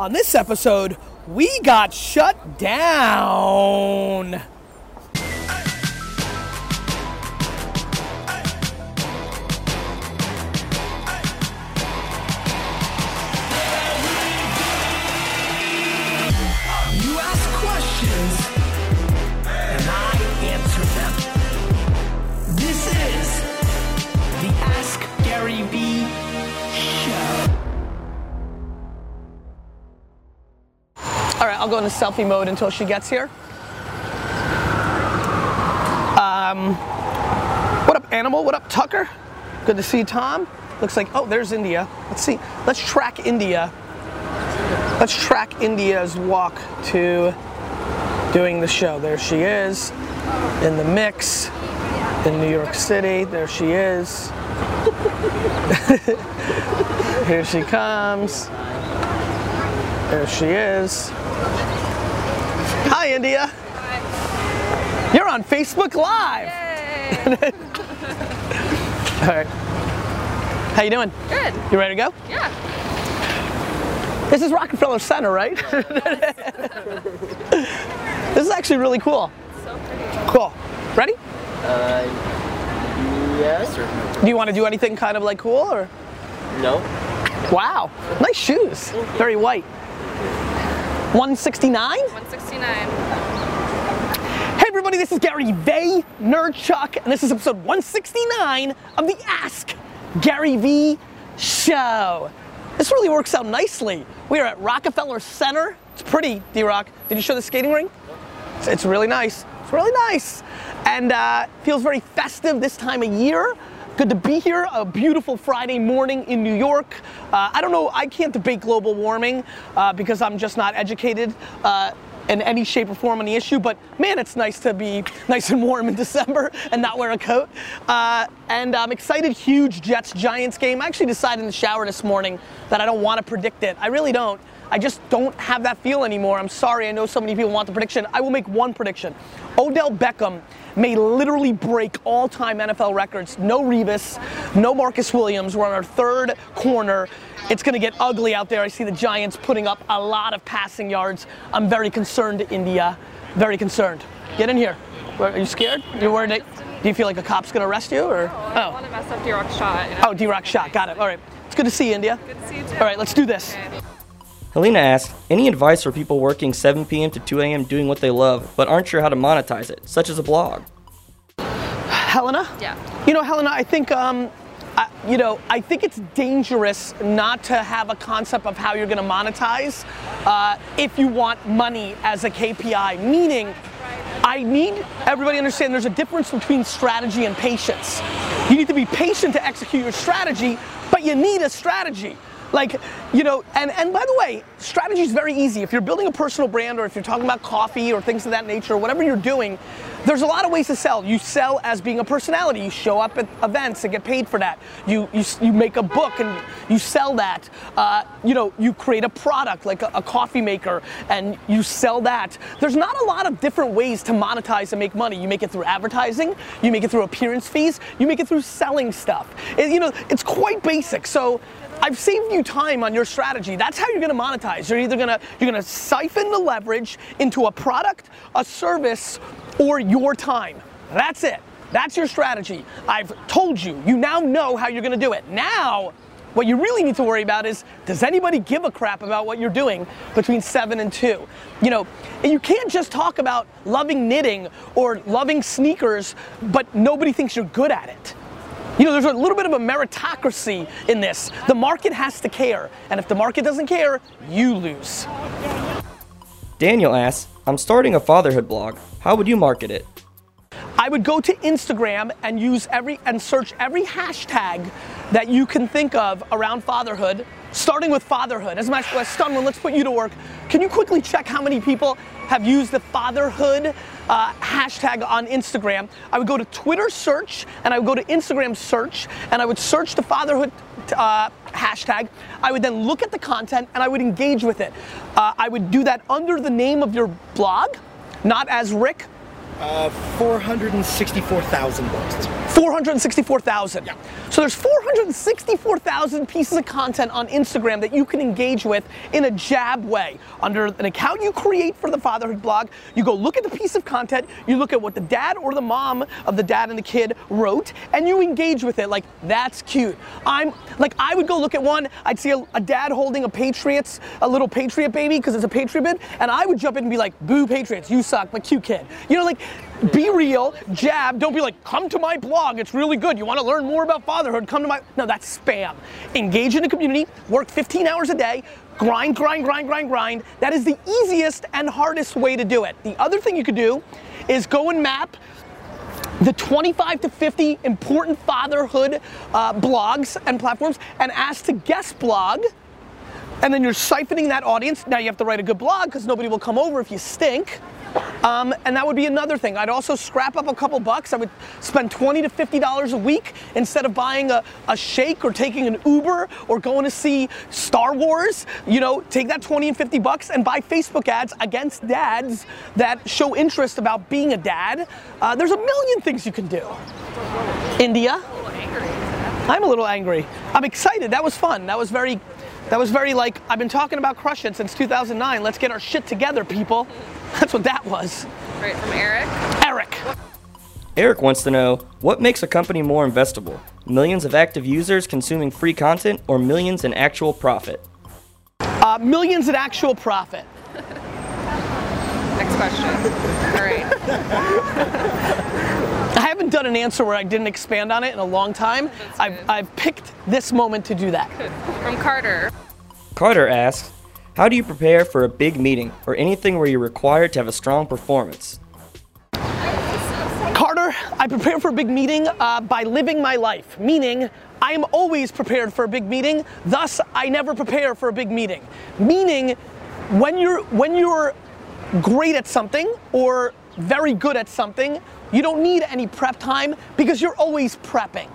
On this episode, we got shut down. Go into selfie mode until she gets here. Um, what up, Animal? What up, Tucker? Good to see Tom. Looks like, oh, there's India. Let's see. Let's track India. Let's track India's walk to doing the show. There she is in the mix in New York City. There she is. Here she comes. There she is. Hi, India. You're on Facebook Live. All right. How you doing? Good. You ready to go? Yeah. This is Rockefeller Center, right? this is actually really cool. So. Cool. Ready? Uh, yes. Do you want to do anything kind of like cool or? No. Wow, nice shoes. Very white. 169? 169. Hey everybody, this is Gary Vay, Nerd Chuck, and this is episode 169 of the Ask GaryVee Show. This really works out nicely. We are at Rockefeller Center. It's pretty, D-Rock. Did you show the skating ring? It's, it's really nice. It's really nice. And uh, feels very festive this time of year. Good to be here. A beautiful Friday morning in New York. Uh, I don't know, I can't debate global warming uh, because I'm just not educated uh, in any shape or form on the issue, but man, it's nice to be nice and warm in December and not wear a coat. Uh, and I'm excited, huge Jets Giants game. I actually decided in the shower this morning that I don't want to predict it. I really don't. I just don't have that feel anymore. I'm sorry, I know so many people want the prediction. I will make one prediction. Odell Beckham may literally break all time NFL records. No Revis, no Marcus Williams. We're on our third corner. It's going to get ugly out there. I see the Giants putting up a lot of passing yards. I'm very concerned, India. Very concerned. Get in here. Are you scared? You're worried? That, do you feel like a cop's going to arrest you? Or? I don't want to mess up D-Rock's shot. You know? Oh, D-Rock shot. Got it. All right. It's good to see you, India. Good to see you too. All right, let's do this. Okay. Helena asks, any advice for people working 7 p.m. to 2 a.m. doing what they love, but aren't sure how to monetize it, such as a blog? Helena? Yeah. You know, Helena, I think, um, I, you know, I think it's dangerous not to have a concept of how you're going to monetize uh, if you want money as a KPI. Meaning, I need everybody to understand there's a difference between strategy and patience. You need to be patient to execute your strategy, but you need a strategy. Like, you know, and, and by the way, strategy is very easy. If you're building a personal brand or if you're talking about coffee or things of that nature, whatever you're doing, there's a lot of ways to sell. You sell as being a personality. You show up at events and get paid for that. You you, you make a book and you sell that. Uh, you know, you create a product like a, a coffee maker and you sell that. There's not a lot of different ways to monetize and make money. You make it through advertising. You make it through appearance fees. You make it through selling stuff. It- you know, it's quite basic. So. I've saved you time on your strategy. That's how you're gonna monetize. You're either gonna you're gonna siphon the leverage into a product, a service, or your time. That's it. That's your strategy. I've told you. You now know how you're gonna do it. Now, what you really need to worry about is does anybody give a crap about what you're doing between 7 and 2? You know, you can't just talk about loving knitting or loving sneakers, but nobody thinks you're good at it. You know, there's a little bit of a meritocracy in this. The market has to care, and if the market doesn't care, you lose. Daniel asks, I'm starting a fatherhood blog. How would you market it? I would go to Instagram and use every and search every hashtag that you can think of around fatherhood, starting with fatherhood. As a as fact, let's put you to work. Can you quickly check how many people have used the fatherhood uh, hashtag on Instagram? I would go to Twitter search and I would go to Instagram search and I would search the fatherhood uh, hashtag. I would then look at the content and I would engage with it. Uh, I would do that under the name of your blog, not as Rick Uh, 464,000 books. 464,000. So there's 464,000 pieces of content on Instagram that you can engage with in a jab way. Under an account you create for the fatherhood blog, you go look at the piece of content, you look at what the dad or the mom of the dad and the kid wrote, and you engage with it. Like, that's cute. I'm like, I would go look at one, I'd see a, a dad holding a Patriots, a little Patriot baby, because it's a Patriot bid, and I would jump in and be like, boo Patriots, you suck, but cute kid. You know, like, be real, jab, don't be like, come to my blog, it's really good. You wanna learn more about fatherhood, come to my, no, that's spam. Engage in the community, work 15 hours a day, grind, grind, grind, grind, grind. That is the easiest and hardest way to do it. The other thing you could do is go and map the 25 to 50 important fatherhood uh, blogs and platforms and ask to guest blog and then you're siphoning that audience. Now you have to write a good blog because nobody will come over if you stink. Um, and that would be another thing. I'd also scrap up a couple bucks. I would spend 20 to 50 dollars a week instead of buying a, a shake or taking an Uber or going to see Star Wars. You know, take that 20 and 50 bucks and buy Facebook ads against dads that show interest about being a dad. Uh, there's a million things you can do. India. I'm a little angry. I'm excited. That was fun. That was very, that was very like, I've been talking about Crush It since 2009. Let's get our shit together, people. That's what that was. Right from Eric. Eric. Eric wants to know what makes a company more investable? Millions of active users consuming free content or millions in actual profit? Uh, millions in actual profit. Next question. All right. I haven't done an answer where I didn't expand on it in a long time. I've. I've picked this moment to do that. From Carter. Carter asks, how do you prepare for a big meeting or anything where you're required to have a strong performance? Carter, I prepare for a big meeting uh, by living my life, meaning I am always prepared for a big meeting. Thus, I never prepare for a big meeting. Meaning, when you're when you're great at something or very good at something, you don't need any prep time because you're always prepping.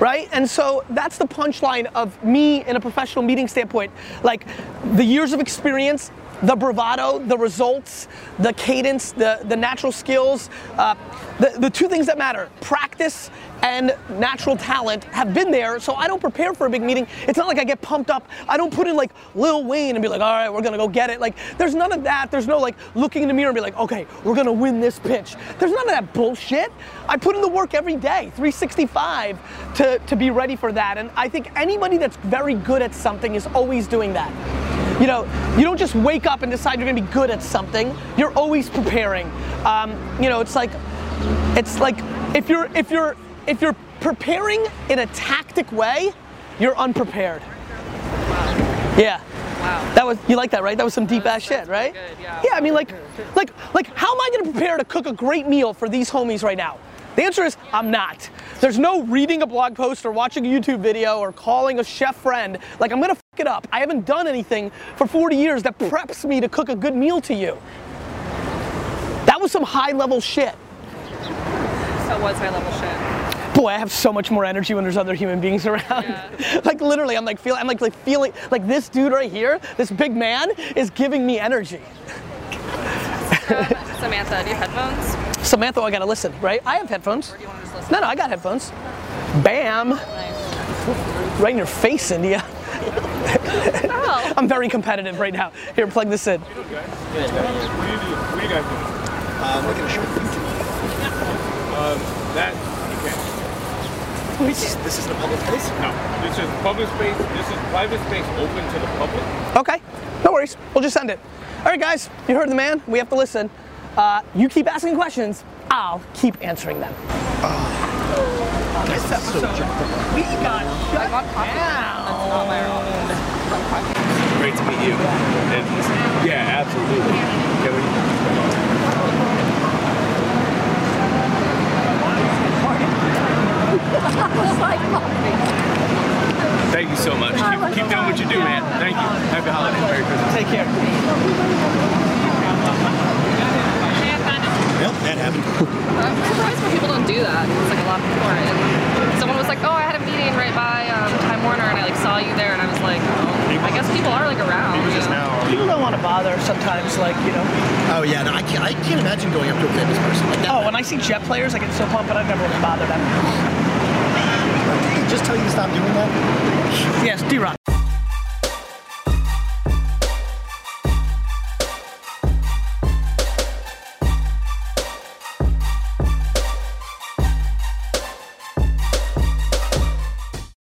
Right? And so that's the punchline of me in a professional meeting standpoint. Like the years of experience, the bravado, the results, the cadence, the, the natural skills, uh, the, the two things that matter, practice and natural talent have been there, so I don't prepare for a big meeting. It's not like I get pumped up. I don't put in like Lil Wayne and be like, all right, we're gonna go get it. Like, there's none of that. There's no like looking in the mirror and be like, okay, we're gonna win this pitch. There's none of that bullshit. I put in the work every day, 365, to, to be ready for that. And I think anybody that's very good at something is always doing that. You know, you don't just wake up and decide you're gonna be good at something. You're always preparing. Um, you know, it's like, it's like if you're if you're if you're preparing in a tactic way, you're unprepared. Yeah. Wow. That was you like that, right? That was some deep ass shit, right? good, yeah. Yeah, I mean like like like how am I gonna prepare to cook a great meal for these homies right now? The answer is I'm not. There's no reading a blog post or watching a YouTube video or calling a chef friend. Like I'm gonna it up. I haven't done anything for 40 years that preps me to cook a good meal to you. That was some high level shit. So what's high level shit? Boy, I have so much more energy when there's other human beings around. Yeah. like literally, I'm like feeling, I'm like, like feeling, like this dude right here, this big man, is giving me energy. Samantha, do you have headphones? Samantha, oh, I gotta listen, right? I have headphones. Or do you want to just listen? No, no, I got headphones. Bam, Nice. right in your face, India. Oh. I'm very competitive right now. Here, plug this in. What do you do? What are you guys doing? I'm looking to show YouTube. Um, that you can't. This is, this is the public place? No, this is public space. This is private space open to the public. Okay, no worries. We'll just send it. All right, guys, you heard the man. We have to listen. Uh, you keep asking questions. I'll keep answering them. So jacked We got not viral. Great to meet you. And, yeah, absolutely. Thank you so much. Keep, keep doing what you do, man. Thank you. Happy holidays. Merry Christmas. Take care. Yep, that happened. I'm surprised when people don't do that. It's like a lot of people are in. Someone was like, "Oh, I had a meeting right by um, Time Warner, and I like saw you there," and I was like, oh, "I guess people are like around." It was you just know? now. People don't want to bother sometimes, like, you know. Oh yeah, no, I can't. I can't imagine going up to a famous person like that. Oh, when I see jet players, I get so pumped, but I never want to bother them. Did he just tell you to stop doing that? Yes, D-Rock.